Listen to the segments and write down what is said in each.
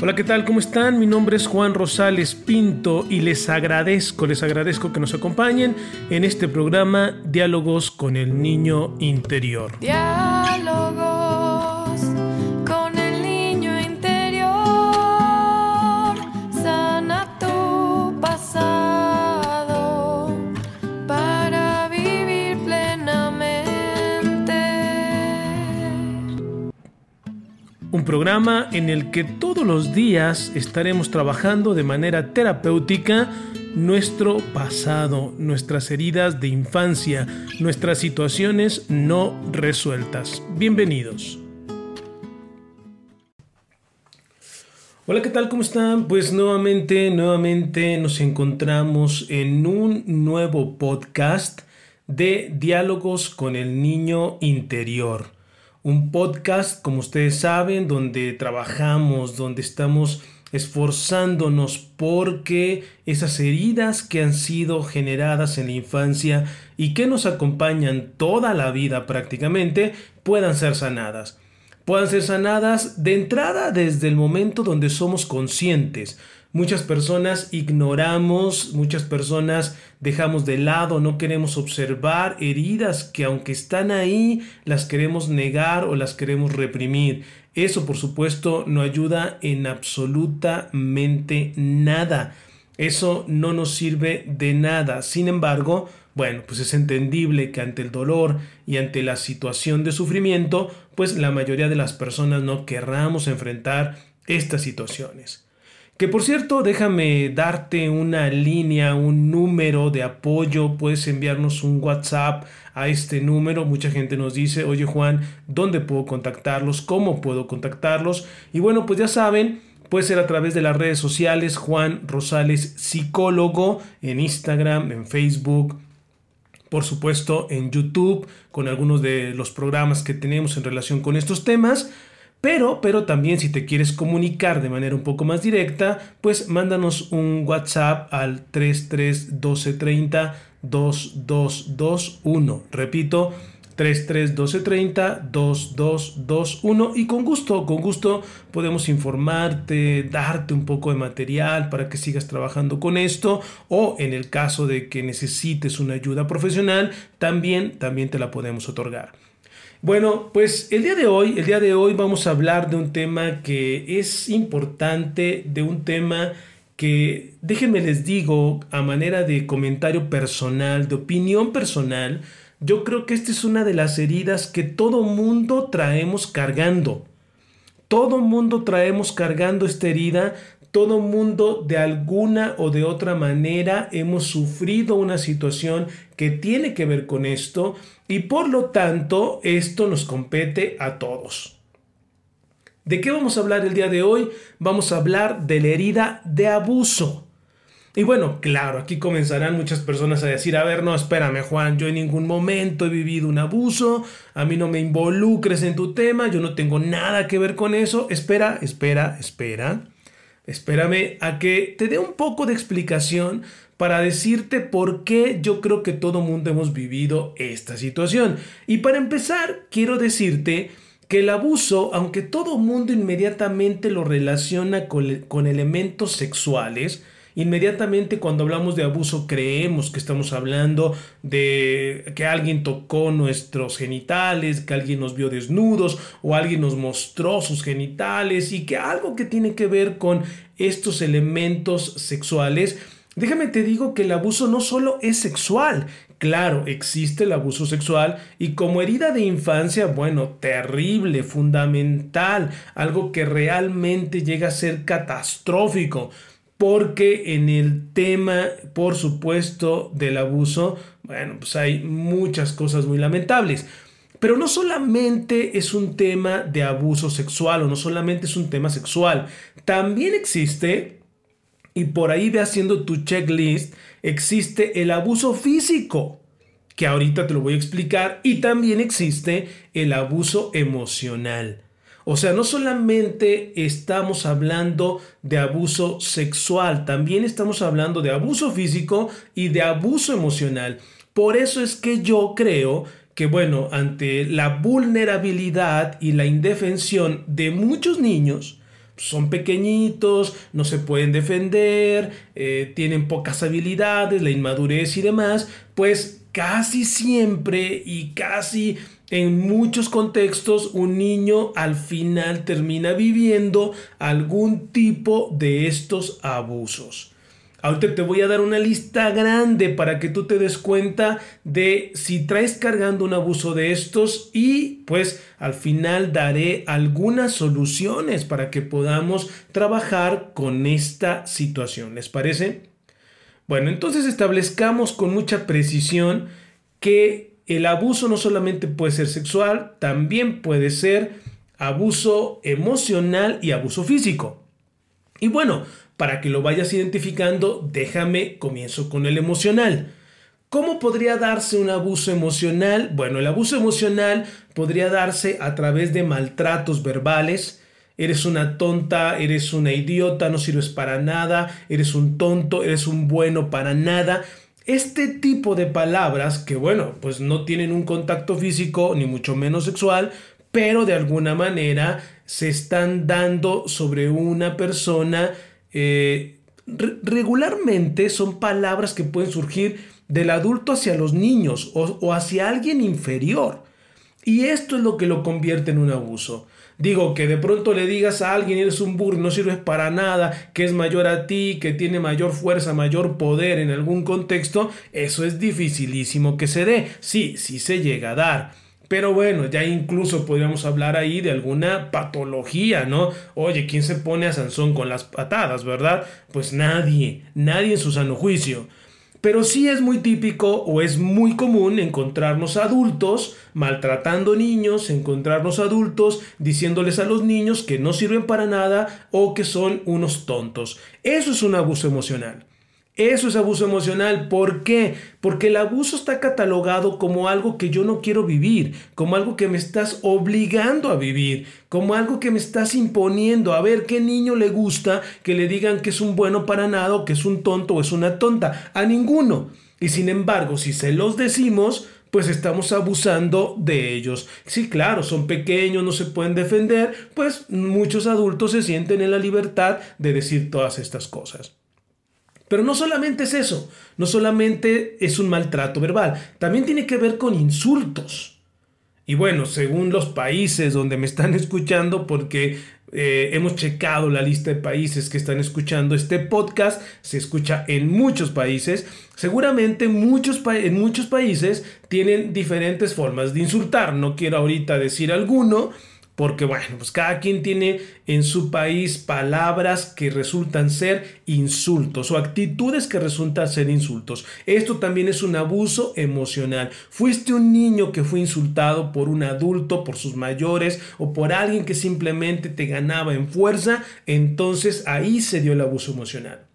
Hola, ¿qué tal? ¿Cómo están? Mi nombre es Juan Rosales Pinto y les agradezco, les agradezco que nos acompañen en este programa Diálogos con el Niño Interior. Diálogos Programa en el que todos los días estaremos trabajando de manera terapéutica nuestro pasado, nuestras heridas de infancia, nuestras situaciones no resueltas. Bienvenidos. Hola, ¿qué tal? ¿Cómo están? Pues nuevamente, nuevamente nos encontramos en un nuevo podcast de diálogos con el niño interior. Un podcast, como ustedes saben, donde trabajamos, donde estamos esforzándonos porque esas heridas que han sido generadas en la infancia y que nos acompañan toda la vida prácticamente puedan ser sanadas. Puedan ser sanadas de entrada desde el momento donde somos conscientes. Muchas personas ignoramos, muchas personas dejamos de lado, no queremos observar heridas que aunque están ahí, las queremos negar o las queremos reprimir. Eso por supuesto no ayuda en absolutamente nada. Eso no nos sirve de nada. Sin embargo, bueno, pues es entendible que ante el dolor y ante la situación de sufrimiento, pues la mayoría de las personas no querramos enfrentar estas situaciones. Que por cierto, déjame darte una línea, un número de apoyo. Puedes enviarnos un WhatsApp a este número. Mucha gente nos dice, oye Juan, ¿dónde puedo contactarlos? ¿Cómo puedo contactarlos? Y bueno, pues ya saben, puede ser a través de las redes sociales, Juan Rosales Psicólogo, en Instagram, en Facebook, por supuesto en YouTube, con algunos de los programas que tenemos en relación con estos temas. Pero, pero también si te quieres comunicar de manera un poco más directa, pues mándanos un WhatsApp al 331230 2221. Repito, 331230 2221 y con gusto, con gusto podemos informarte, darte un poco de material para que sigas trabajando con esto o en el caso de que necesites una ayuda profesional, también también te la podemos otorgar. Bueno, pues el día de hoy, el día de hoy vamos a hablar de un tema que es importante, de un tema que, déjenme les digo, a manera de comentario personal, de opinión personal, yo creo que esta es una de las heridas que todo mundo traemos cargando. Todo mundo traemos cargando esta herida todo mundo de alguna o de otra manera hemos sufrido una situación que tiene que ver con esto y por lo tanto esto nos compete a todos. ¿De qué vamos a hablar el día de hoy? Vamos a hablar de la herida de abuso. Y bueno, claro, aquí comenzarán muchas personas a decir, a ver, no, espérame Juan, yo en ningún momento he vivido un abuso, a mí no me involucres en tu tema, yo no tengo nada que ver con eso. Espera, espera, espera. Espérame a que te dé un poco de explicación para decirte por qué yo creo que todo mundo hemos vivido esta situación. Y para empezar, quiero decirte que el abuso, aunque todo mundo inmediatamente lo relaciona con, con elementos sexuales, Inmediatamente cuando hablamos de abuso creemos que estamos hablando de que alguien tocó nuestros genitales, que alguien nos vio desnudos o alguien nos mostró sus genitales y que algo que tiene que ver con estos elementos sexuales. Déjame te digo que el abuso no solo es sexual, Claro, existe el abuso sexual y como herida de infancia, bueno, terrible, fundamental, algo que realmente llega a ser catastrófico porque en el tema, por supuesto, del abuso, bueno, pues hay muchas cosas muy lamentables. Pero no solamente es un tema de abuso sexual o no solamente es un tema sexual, también existe, y por ahí ve haciendo tu checklist, existe el abuso físico, que ahorita te lo voy a explicar, y también existe el abuso emocional. O sea, no solamente estamos hablando de abuso sexual, también estamos hablando de abuso físico y de abuso emocional. Por eso es que yo creo que, bueno, ante la vulnerabilidad y la indefensión de muchos niños, son pequeñitos, no se pueden defender, eh, tienen pocas habilidades, la inmadurez y demás, pues casi siempre y casi en muchos contextos un niño al final termina viviendo algún tipo de estos abusos. Ahorita te voy a dar una lista grande para que tú te des cuenta de si traes cargando un abuso de estos y pues al final daré algunas soluciones para que podamos trabajar con esta situación. ¿Les parece? Bueno, entonces establezcamos con mucha precisión que el abuso no solamente puede ser sexual, también puede ser abuso emocional y abuso físico. Y bueno, para que lo vayas identificando, déjame comienzo con el emocional. ¿Cómo podría darse un abuso emocional? Bueno, el abuso emocional podría darse a través de maltratos verbales. Eres una tonta, eres una idiota, no sirves para nada, eres un tonto, eres un bueno para nada. Este tipo de palabras que, bueno, pues no tienen un contacto físico ni mucho menos sexual, pero de alguna manera se están dando sobre una persona eh, regularmente son palabras que pueden surgir del adulto hacia los niños o, o hacia alguien inferior. Y esto es lo que lo convierte en un abuso. Digo, que de pronto le digas a alguien, eres un burro, no sirves para nada, que es mayor a ti, que tiene mayor fuerza, mayor poder en algún contexto, eso es dificilísimo que se dé. Sí, sí se llega a dar. Pero bueno, ya incluso podríamos hablar ahí de alguna patología, ¿no? Oye, ¿quién se pone a Sansón con las patadas, verdad? Pues nadie, nadie en su sano juicio. Pero sí es muy típico o es muy común encontrarnos adultos maltratando niños, encontrarnos adultos diciéndoles a los niños que no sirven para nada o que son unos tontos. Eso es un abuso emocional. Eso es abuso emocional. ¿Por qué? Porque el abuso está catalogado como algo que yo no quiero vivir, como algo que me estás obligando a vivir, como algo que me estás imponiendo. A ver, ¿qué niño le gusta que le digan que es un bueno para nada que es un tonto o es una tonta? A ninguno. Y sin embargo, si se los decimos, pues estamos abusando de ellos. Sí, claro, son pequeños, no se pueden defender, pues muchos adultos se sienten en la libertad de decir todas estas cosas. Pero no solamente es eso, no solamente es un maltrato verbal, también tiene que ver con insultos. Y bueno, según los países donde me están escuchando, porque eh, hemos checado la lista de países que están escuchando este podcast, se escucha en muchos países, seguramente muchos en muchos países tienen diferentes formas de insultar. No quiero ahorita decir alguno, porque bueno, pues cada quien tiene en su país palabras que resultan ser insultos o actitudes que resultan ser insultos. Esto también es un abuso emocional. Fuiste un niño que fue insultado por un adulto, por sus mayores o por alguien que simplemente te ganaba en fuerza, entonces ahí se dio el abuso emocional.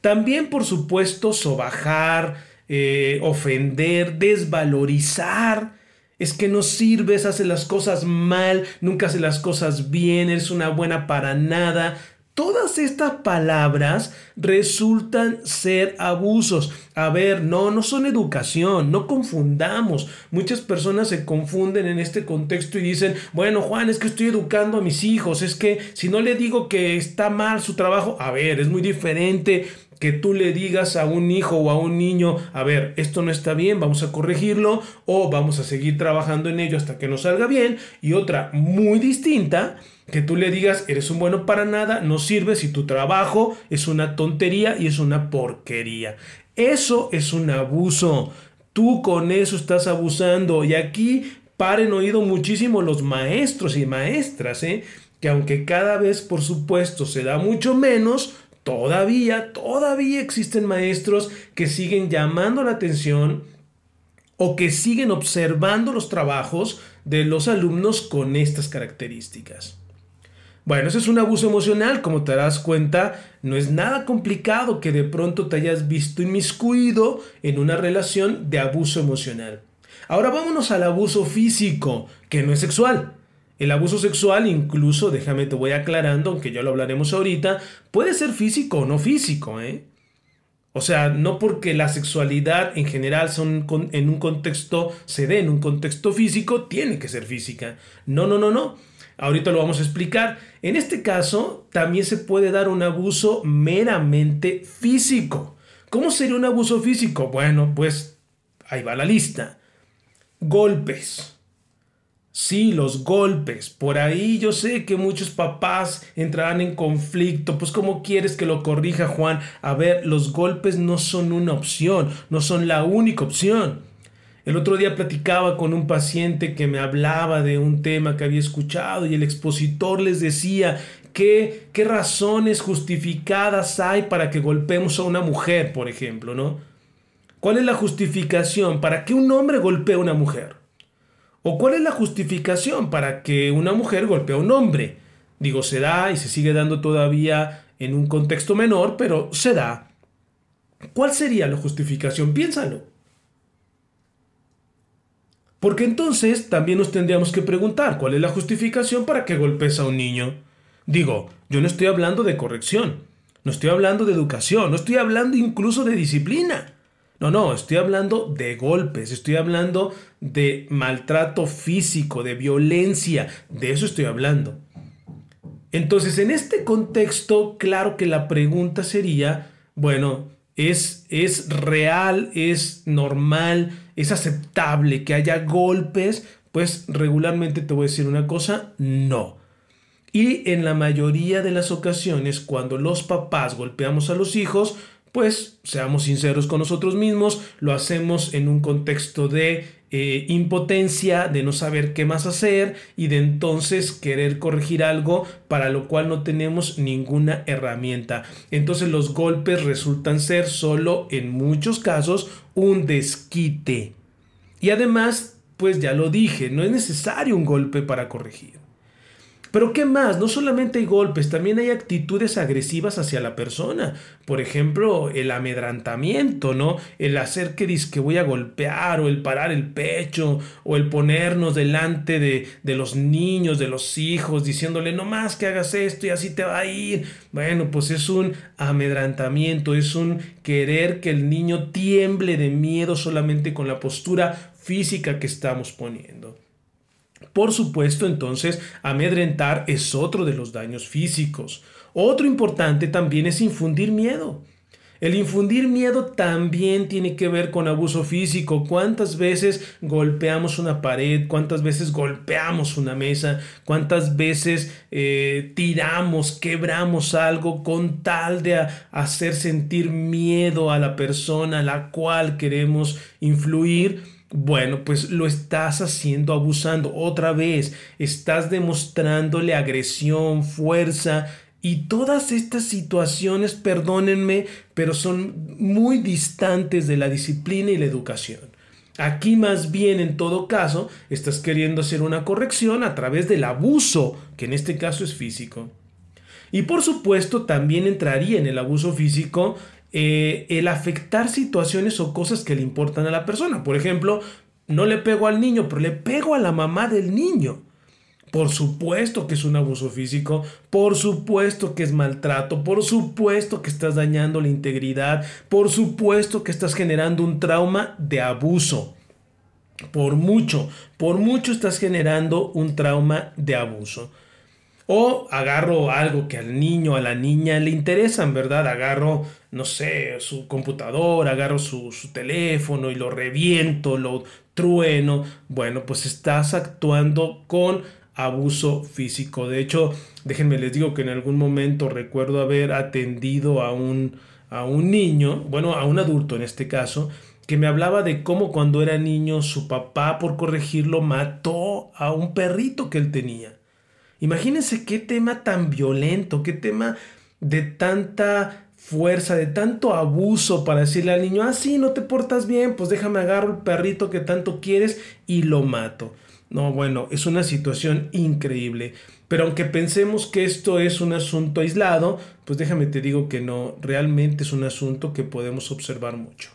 También, por supuesto, sobajar, eh, ofender, desvalorizar es que no sirves, hace las cosas mal, nunca hace las cosas bien, eres una buena para nada. Todas estas palabras resultan ser abusos. A ver, no, no son educación, no confundamos. Muchas personas se confunden en este contexto y dicen, bueno, Juan, es que estoy educando a mis hijos, es que si no le digo que está mal su trabajo, a ver, es muy diferente que tú le digas a un hijo o a un niño, a ver, esto no está bien, vamos a corregirlo o vamos a seguir trabajando en ello hasta que nos salga bien. Y otra muy distinta, que tú le digas, eres un bueno para nada, no sirve si tu trabajo es una tontería y es una porquería. Eso es un abuso. Tú con eso estás abusando. Y aquí paren oído muchísimo los maestros y maestras, ¿eh? que aunque cada vez por supuesto se da mucho menos, Todavía, todavía existen maestros que siguen llamando la atención o que siguen observando los trabajos de los alumnos con estas características. Bueno, ese es un abuso emocional, como te das cuenta, no es nada complicado que de pronto te hayas visto inmiscuido en una relación de abuso emocional. Ahora vámonos al abuso físico, que no es sexual. El abuso sexual, incluso, déjame te voy aclarando, aunque ya lo hablaremos ahorita, puede ser físico o no físico, ¿eh? O sea, no porque la sexualidad en general son en un contexto, se dé en un contexto físico, tiene que ser física. No, no, no, no. Ahorita lo vamos a explicar. En este caso, también se puede dar un abuso meramente físico. ¿Cómo sería un abuso físico? Bueno, pues ahí va la lista. Golpes. Sí, los golpes. Por ahí yo sé que muchos papás entrarán en conflicto. Pues ¿cómo quieres que lo corrija Juan? A ver, los golpes no son una opción, no son la única opción. El otro día platicaba con un paciente que me hablaba de un tema que había escuchado y el expositor les decía que, qué razones justificadas hay para que golpeemos a una mujer, por ejemplo, ¿no? ¿Cuál es la justificación para que un hombre golpee a una mujer? ¿O cuál es la justificación para que una mujer golpee a un hombre? Digo, se da y se sigue dando todavía en un contexto menor, pero se da. ¿Cuál sería la justificación? Piénsalo. Porque entonces también nos tendríamos que preguntar cuál es la justificación para que golpes a un niño. Digo, yo no estoy hablando de corrección, no estoy hablando de educación, no estoy hablando incluso de disciplina. No, no, estoy hablando de golpes, estoy hablando de maltrato físico, de violencia, de eso estoy hablando. Entonces, en este contexto, claro que la pregunta sería, bueno, ¿es, es real, es normal, es aceptable que haya golpes? Pues regularmente te voy a decir una cosa, no. Y en la mayoría de las ocasiones, cuando los papás golpeamos a los hijos, pues seamos sinceros con nosotros mismos, lo hacemos en un contexto de eh, impotencia, de no saber qué más hacer y de entonces querer corregir algo para lo cual no tenemos ninguna herramienta. Entonces los golpes resultan ser solo en muchos casos un desquite. Y además, pues ya lo dije, no es necesario un golpe para corregir. Pero ¿qué más? No solamente hay golpes, también hay actitudes agresivas hacia la persona. Por ejemplo, el amedrantamiento, ¿no? El hacer que dice que voy a golpear o el parar el pecho o el ponernos delante de, de los niños, de los hijos, diciéndole no más que hagas esto y así te va a ir. Bueno, pues es un amedrantamiento, es un querer que el niño tiemble de miedo solamente con la postura física que estamos poniendo. Por supuesto, entonces, amedrentar es otro de los daños físicos. Otro importante también es infundir miedo. El infundir miedo también tiene que ver con abuso físico. ¿Cuántas veces golpeamos una pared? ¿Cuántas veces golpeamos una mesa? ¿Cuántas veces eh, tiramos, quebramos algo con tal de hacer sentir miedo a la persona a la cual queremos influir? Bueno, pues lo estás haciendo abusando. Otra vez, estás demostrándole agresión, fuerza y todas estas situaciones, perdónenme, pero son muy distantes de la disciplina y la educación. Aquí más bien, en todo caso, estás queriendo hacer una corrección a través del abuso, que en este caso es físico. Y por supuesto, también entraría en el abuso físico eh, el afectar situaciones o cosas que le importan a la persona. Por ejemplo, no le pego al niño, pero le pego a la mamá del niño. Por supuesto que es un abuso físico, por supuesto que es maltrato, por supuesto que estás dañando la integridad, por supuesto que estás generando un trauma de abuso. Por mucho, por mucho estás generando un trauma de abuso. O agarro algo que al niño, a la niña le interesan, ¿verdad? Agarro, no sé, su computadora, agarro su, su, teléfono y lo reviento, lo trueno. Bueno, pues estás actuando con abuso físico. De hecho, déjenme les digo que en algún momento recuerdo haber atendido a un, a un niño, bueno, a un adulto en este caso, que me hablaba de cómo cuando era niño su papá, por corregirlo, mató a un perrito que él tenía. Imagínense qué tema tan violento, qué tema de tanta fuerza, de tanto abuso para decirle al niño, ah, sí, no te portas bien, pues déjame agarrar el perrito que tanto quieres y lo mato. No, bueno, es una situación increíble. Pero aunque pensemos que esto es un asunto aislado, pues déjame te digo que no, realmente es un asunto que podemos observar mucho.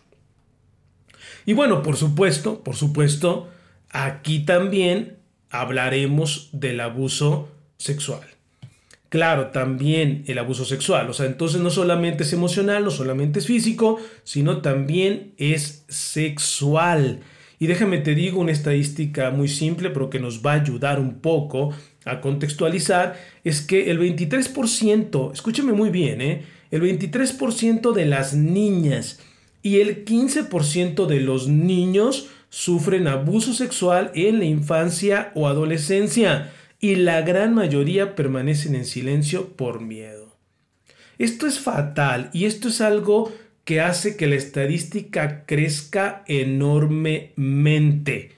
Y bueno, por supuesto, por supuesto, aquí también hablaremos del abuso sexual. Claro, también el abuso sexual, o sea, entonces no solamente es emocional, no solamente es físico, sino también es sexual. Y déjame te digo una estadística muy simple, pero que nos va a ayudar un poco a contextualizar es que el 23%, escúcheme muy bien, ¿eh? el 23% de las niñas y el 15% de los niños sufren abuso sexual en la infancia o adolescencia y la gran mayoría permanecen en silencio por miedo. Esto es fatal y esto es algo que hace que la estadística crezca enormemente.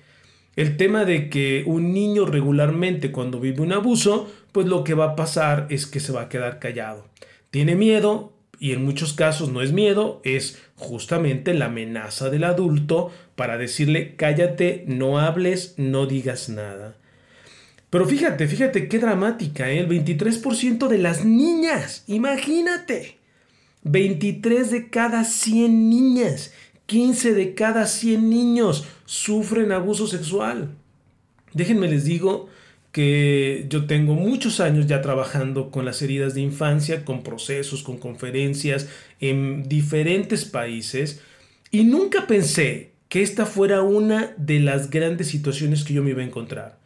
El tema de que un niño regularmente cuando vive un abuso, pues lo que va a pasar es que se va a quedar callado. Tiene miedo y en muchos casos no es miedo, es justamente la amenaza del adulto para decirle cállate, no hables, no digas nada. Pero fíjate, fíjate qué dramática, ¿eh? el 23% de las niñas, imagínate. 23 de cada 100 niñas, 15 de cada 100 niños sufren abuso sexual. Déjenme les digo que yo tengo muchos años ya trabajando con las heridas de infancia, con procesos, con conferencias en diferentes países y nunca pensé que esta fuera una de las grandes situaciones que yo me iba a encontrar.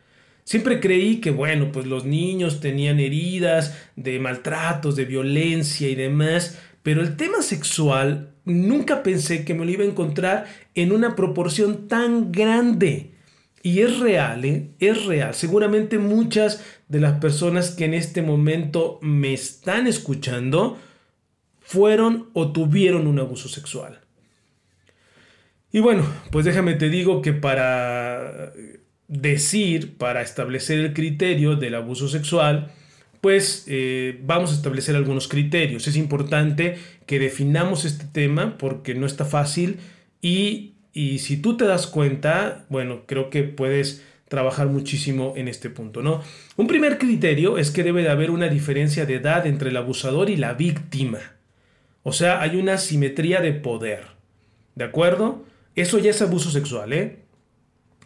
Siempre creí que, bueno, pues los niños tenían heridas de maltratos, de violencia y demás, pero el tema sexual nunca pensé que me lo iba a encontrar en una proporción tan grande. Y es real, ¿eh? es real. Seguramente muchas de las personas que en este momento me están escuchando fueron o tuvieron un abuso sexual. Y bueno, pues déjame te digo que para decir, para establecer el criterio del abuso sexual, pues eh, vamos a establecer algunos criterios. Es importante que definamos este tema porque no está fácil y, y si tú te das cuenta, bueno, creo que puedes trabajar muchísimo en este punto, ¿no? Un primer criterio es que debe de haber una diferencia de edad entre el abusador y la víctima. O sea, hay una simetría de poder. ¿De acuerdo? Eso ya es abuso sexual, ¿eh?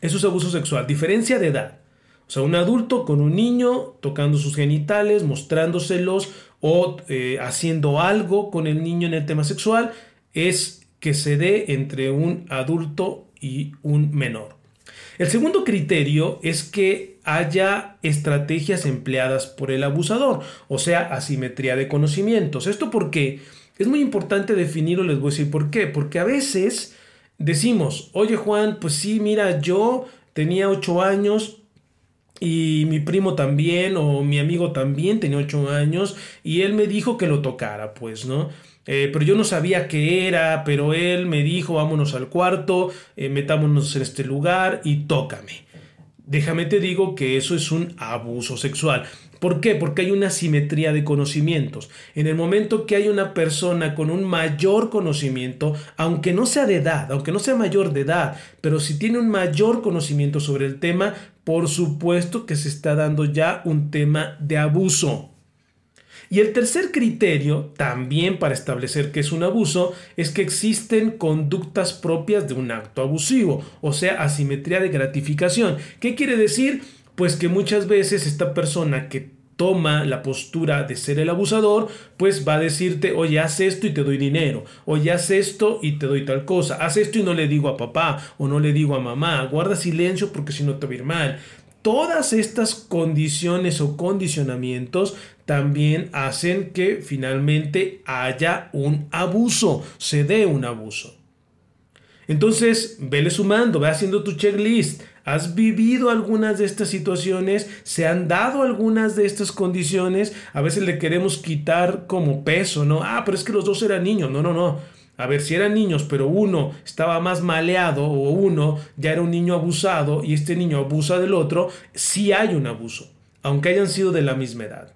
Eso es abuso sexual. Diferencia de edad. O sea, un adulto con un niño tocando sus genitales, mostrándoselos o eh, haciendo algo con el niño en el tema sexual, es que se dé entre un adulto y un menor. El segundo criterio es que haya estrategias empleadas por el abusador, o sea, asimetría de conocimientos. Esto porque es muy importante definirlo, les voy a decir por qué, porque a veces decimos, oye Juan, pues sí, mira, yo tenía 8 años, y mi primo también, o mi amigo también tenía 8 años, y él me dijo que lo tocara, pues, ¿no? Eh, pero yo no sabía qué era, pero él me dijo, vámonos al cuarto, eh, metámonos en este lugar y tócame. Déjame te digo que eso es un abuso sexual. ¿Por qué? Porque hay una simetría de conocimientos. En el momento que hay una persona con un mayor conocimiento, aunque no sea de edad, aunque no sea mayor de edad, pero si tiene un mayor conocimiento sobre el tema, por supuesto que se está dando ya un tema de abuso. Y el tercer criterio, también para establecer que es un abuso, es que existen conductas propias de un acto abusivo, o sea, asimetría de gratificación. ¿Qué quiere decir? Pues que muchas veces esta persona que toma la postura de ser el abusador, pues va a decirte, oye, haz esto y te doy dinero, oye, haz esto y te doy tal cosa, haz esto y no le digo a papá o no le digo a mamá, guarda silencio porque si no te va a ir mal. Todas estas condiciones o condicionamientos también hacen que finalmente haya un abuso, se dé un abuso. Entonces, vele sumando, ve haciendo tu checklist. ¿Has vivido algunas de estas situaciones? ¿Se han dado algunas de estas condiciones? A veces le queremos quitar como peso, ¿no? Ah, pero es que los dos eran niños. No, no, no. A ver, si eran niños, pero uno estaba más maleado o uno ya era un niño abusado y este niño abusa del otro, sí hay un abuso, aunque hayan sido de la misma edad.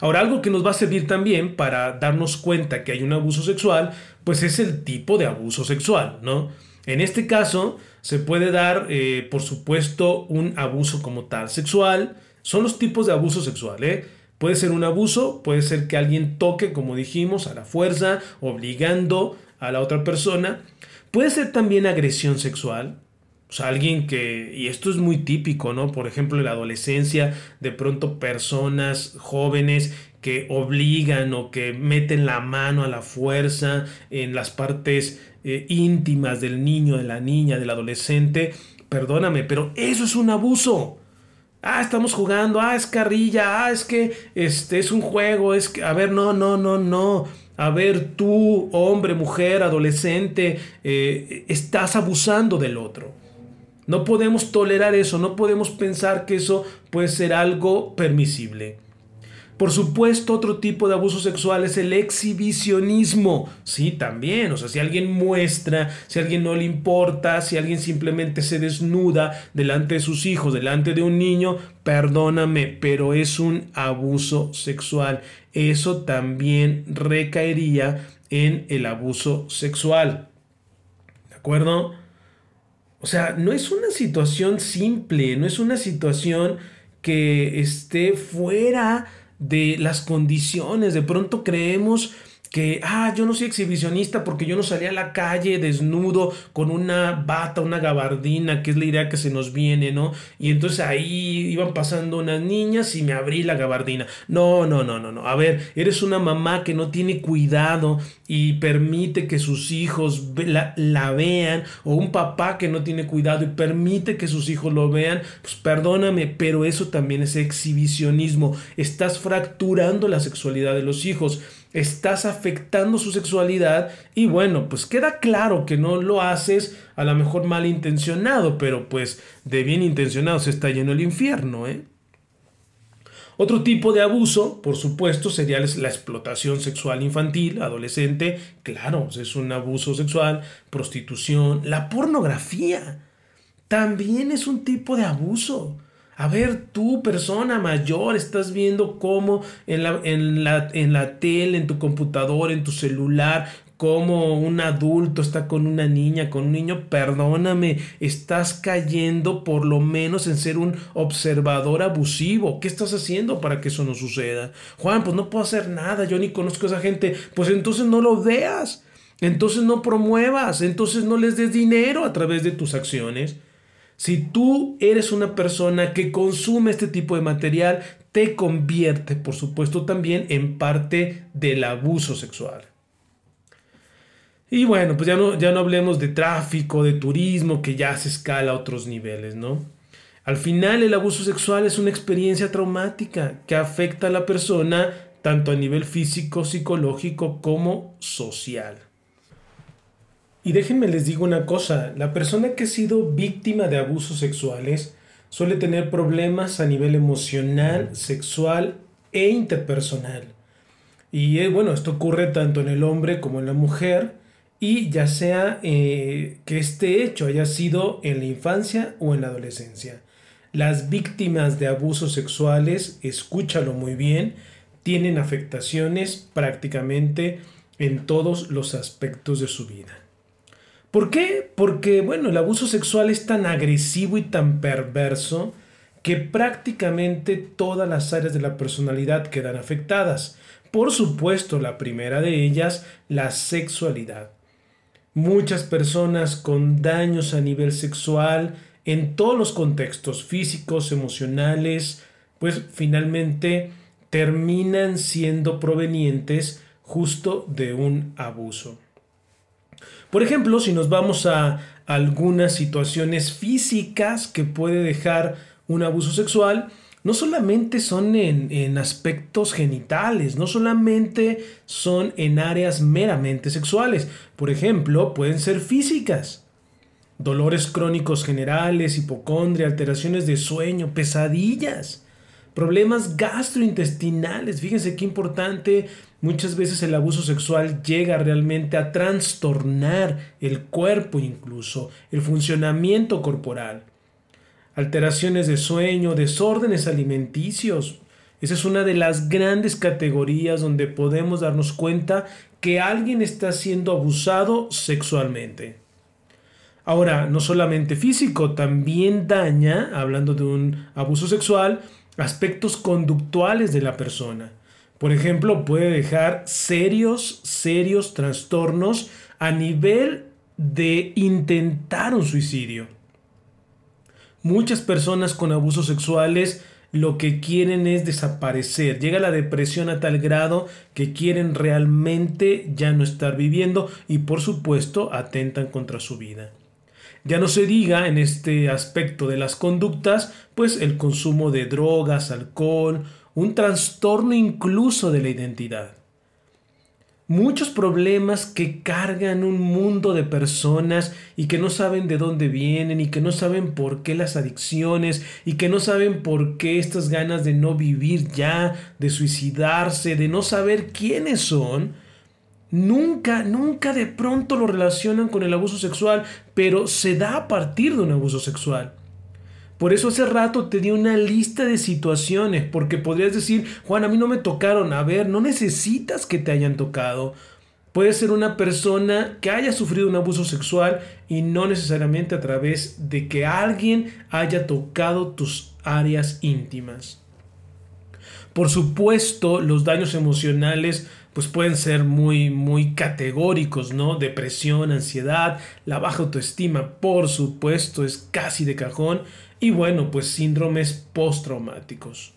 Ahora, algo que nos va a servir también para darnos cuenta que hay un abuso sexual, pues es el tipo de abuso sexual, ¿no? En este caso, se puede dar, eh, por supuesto, un abuso como tal sexual. Son los tipos de abuso sexual, ¿eh? Puede ser un abuso, puede ser que alguien toque, como dijimos, a la fuerza, obligando a la otra persona. Puede ser también agresión sexual, o sea, alguien que, y esto es muy típico, ¿no? Por ejemplo, en la adolescencia, de pronto personas jóvenes que obligan o que meten la mano a la fuerza en las partes eh, íntimas del niño, de la niña, del adolescente. Perdóname, pero eso es un abuso. Ah, estamos jugando, ah, es carrilla, ah, es que este es un juego, es que, a ver, no, no, no, no. A ver, tú, hombre, mujer, adolescente, eh, estás abusando del otro. No podemos tolerar eso, no podemos pensar que eso puede ser algo permisible. Por supuesto, otro tipo de abuso sexual es el exhibicionismo. Sí, también. O sea, si alguien muestra, si alguien no le importa, si alguien simplemente se desnuda delante de sus hijos, delante de un niño, perdóname, pero es un abuso sexual. Eso también recaería en el abuso sexual. ¿De acuerdo? O sea, no es una situación simple, no es una situación que esté fuera de las condiciones. De pronto creemos que, ah, yo no soy exhibicionista porque yo no salí a la calle desnudo con una bata, una gabardina, que es la idea que se nos viene, ¿no? Y entonces ahí iban pasando unas niñas y me abrí la gabardina. No, no, no, no, no. A ver, eres una mamá que no tiene cuidado y permite que sus hijos la, la vean, o un papá que no tiene cuidado y permite que sus hijos lo vean, pues perdóname, pero eso también es exhibicionismo. Estás fracturando la sexualidad de los hijos estás afectando su sexualidad y bueno, pues queda claro que no lo haces a lo mejor malintencionado, pero pues de bien intencionado se está lleno el infierno, ¿eh? Otro tipo de abuso, por supuesto, sería la explotación sexual infantil, adolescente, claro, es un abuso sexual, prostitución, la pornografía, también es un tipo de abuso. A ver, tú, persona mayor, estás viendo cómo en la, en la, en la tele, en tu computador, en tu celular, cómo un adulto está con una niña, con un niño, perdóname, estás cayendo por lo menos en ser un observador abusivo. ¿Qué estás haciendo para que eso no suceda? Juan, pues no puedo hacer nada, yo ni conozco a esa gente. Pues entonces no lo veas, entonces no promuevas, entonces no les des dinero a través de tus acciones. Si tú eres una persona que consume este tipo de material, te convierte, por supuesto, también en parte del abuso sexual. Y bueno, pues ya no, ya no hablemos de tráfico, de turismo, que ya se escala a otros niveles, ¿no? Al final el abuso sexual es una experiencia traumática que afecta a la persona tanto a nivel físico, psicológico como social. Y déjenme les digo una cosa, la persona que ha sido víctima de abusos sexuales suele tener problemas a nivel emocional, sexual e interpersonal. Y eh, bueno, esto ocurre tanto en el hombre como en la mujer y ya sea eh, que este hecho haya sido en la infancia o en la adolescencia. Las víctimas de abusos sexuales, escúchalo muy bien, tienen afectaciones prácticamente en todos los aspectos de su vida. ¿Por qué? Porque, bueno, el abuso sexual es tan agresivo y tan perverso que prácticamente todas las áreas de la personalidad quedan afectadas. Por supuesto, la primera de ellas, la sexualidad. Muchas personas con daños a nivel sexual, en todos los contextos físicos, emocionales, pues finalmente terminan siendo provenientes justo de un abuso. Por ejemplo, si nos vamos a algunas situaciones físicas que puede dejar un abuso sexual, no solamente son en, aspectos genitales, no solamente son en áreas meramente sexuales. Por ejemplo, pueden ser físicas. Dolores crónicos generales, hipocondria, alteraciones de sueño, pesadillas, problemas gastrointestinales. Fíjense qué importante Muchas veces el abuso sexual llega realmente a trastornar el cuerpo incluso, el funcionamiento corporal. Alteraciones de sueño, desórdenes alimenticios. Esa es una de las grandes categorías donde podemos darnos cuenta que alguien está siendo abusado sexualmente. Ahora, no solamente físico, también daña, hablando de un abuso sexual, aspectos conductuales de la persona. Por ejemplo, puede dejar serios, serios trastornos a nivel de intentar un suicidio. Muchas personas con abusos sexuales lo que quieren es desaparecer. Llega la depresión a tal grado que quieren realmente ya no estar viviendo y por supuesto atentan contra su vida. Ya no se diga en este aspecto de las conductas, pues el consumo de drogas, alcohol, un trastorno incluso de la identidad. Muchos problemas que cargan un mundo de personas y que no saben de dónde vienen y que no saben por qué las adicciones y que no saben por qué estas ganas de no vivir ya, de suicidarse, de no saber quiénes son, nunca, nunca de pronto lo relacionan con el abuso sexual, pero se da a partir de un abuso sexual. Por eso hace rato te di una lista de situaciones, porque podrías decir, Juan, a mí no me tocaron. A ver, no necesitas que te hayan tocado. Puede ser una persona que haya sufrido un abuso sexual y no necesariamente a través de que alguien haya tocado tus áreas íntimas. Por supuesto, los daños emocionales pues pueden ser muy muy categóricos, ¿no? Depresión, ansiedad, la baja autoestima, por supuesto, es casi de cajón y bueno, pues síndromes postraumáticos.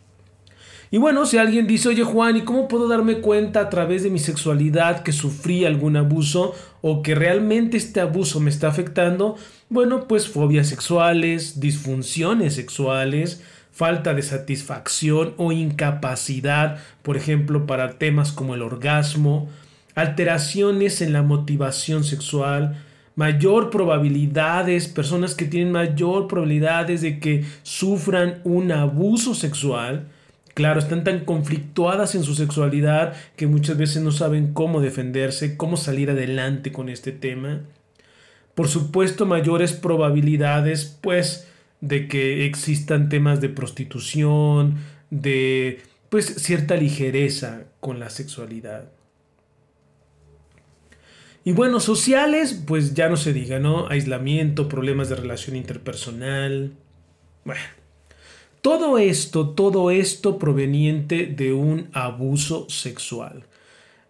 Y bueno, si alguien dice, oye Juan, ¿y cómo puedo darme cuenta a través de mi sexualidad que sufrí algún abuso o que realmente este abuso me está afectando? Bueno, pues fobias sexuales, disfunciones sexuales, falta de satisfacción o incapacidad, por ejemplo, para temas como el orgasmo, alteraciones en la motivación sexual, mayor probabilidades, personas que tienen mayor probabilidades de que sufran un abuso sexual. Claro, están tan conflictuadas en su sexualidad que muchas veces no saben cómo defenderse, cómo salir adelante con este tema. Por supuesto, mayores probabilidades, pues, de que existan temas de prostitución, de, pues, cierta ligereza con la sexualidad. Y bueno, sociales, pues ya no se diga, ¿no? Aislamiento, problemas de relación interpersonal. Bueno, todo esto, todo esto proveniente de un abuso sexual.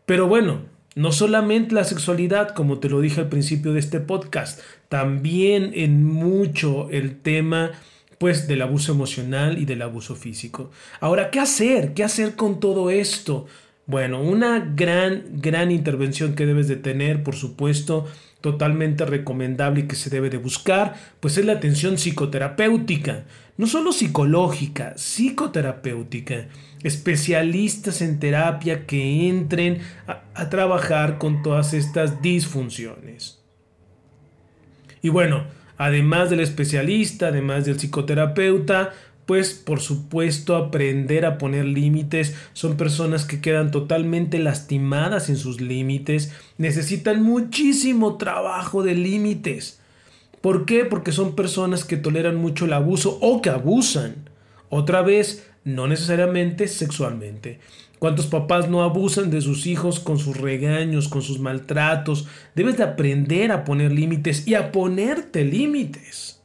Pero bueno, no solamente la sexualidad, como te lo dije al principio de este podcast, también en mucho el tema pues del abuso emocional y del abuso físico. Ahora, ¿qué hacer? ¿Qué hacer con todo esto? Bueno, una gran, gran intervención que debes de tener, por supuesto, totalmente recomendable y que se debe de buscar, pues es la atención psicoterapéutica, no solo psicológica, psicoterapéutica, especialistas en terapia que entren a, trabajar con todas estas disfunciones. Y bueno, además del especialista, además del psicoterapeuta, pues por supuesto aprender a poner límites. Son personas que quedan totalmente lastimadas en sus límites. Necesitan muchísimo trabajo de límites. ¿Por qué? Porque son personas que toleran mucho el abuso o que abusan. Otra vez, no necesariamente sexualmente. ¿Cuántos papás no abusan de sus hijos con sus regaños, con sus maltratos? Debes de aprender a poner límites y a ponerte límites.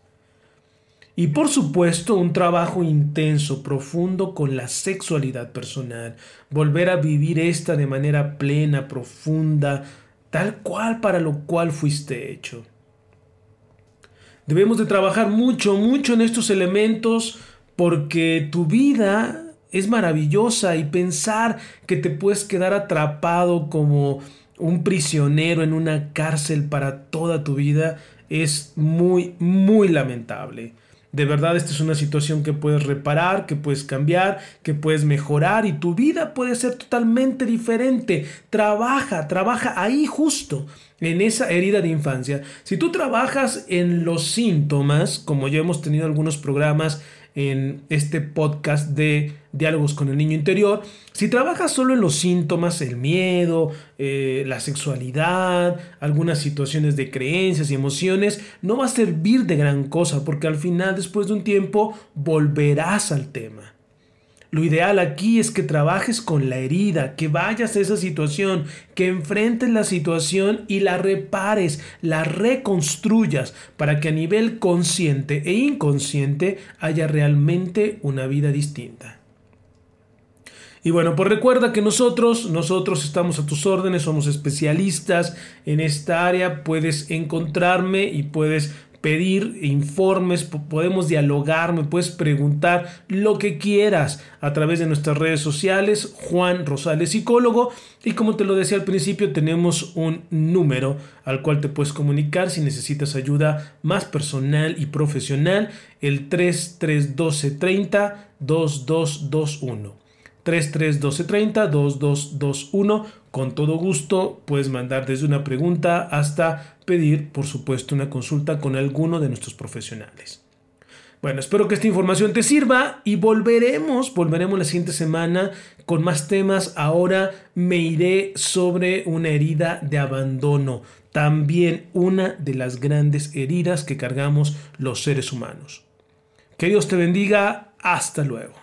Y por supuesto un trabajo intenso, profundo con la sexualidad personal, volver a vivir esta de manera plena, profunda, tal cual para lo cual fuiste hecho. Debemos de trabajar mucho, mucho en estos elementos porque tu vida es maravillosa y pensar que te puedes quedar atrapado como un prisionero en una cárcel para toda tu vida es muy, muy lamentable. De verdad, esta es una situación que puedes reparar, que puedes cambiar, que puedes mejorar y tu vida puede ser totalmente diferente. Trabaja, trabaja ahí justo, en esa herida de infancia. Si tú trabajas en los síntomas, como ya hemos tenido algunos programas en este podcast de diálogos con el niño interior, si trabajas solo en los síntomas, el miedo, eh, la sexualidad, algunas situaciones de creencias y emociones, no va a servir de gran cosa porque al final, después de un tiempo, volverás al tema. Lo ideal aquí es que trabajes con la herida, que vayas a esa situación, que enfrentes la situación y la repares, la reconstruyas para que a nivel consciente e inconsciente haya realmente una vida distinta. Y bueno, pues recuerda que nosotros, nosotros estamos a tus órdenes, somos especialistas en esta área, puedes encontrarme y puedes pedir informes, podemos dialogar, me puedes preguntar lo que quieras a través de nuestras redes sociales, Juan Rosales Psicólogo. Y como te lo decía al principio, tenemos un número al cual te puedes comunicar si necesitas ayuda más personal y profesional, el 3312 30 2221. 331230 2221. Con todo gusto puedes mandar desde una pregunta hasta pedir, por supuesto, una consulta con alguno de nuestros profesionales. Bueno, espero que esta información te sirva y volveremos, volveremos la siguiente semana con más temas. Ahora me iré sobre una herida de abandono, también una de las grandes heridas que cargamos los seres humanos. Que Dios te bendiga, hasta luego.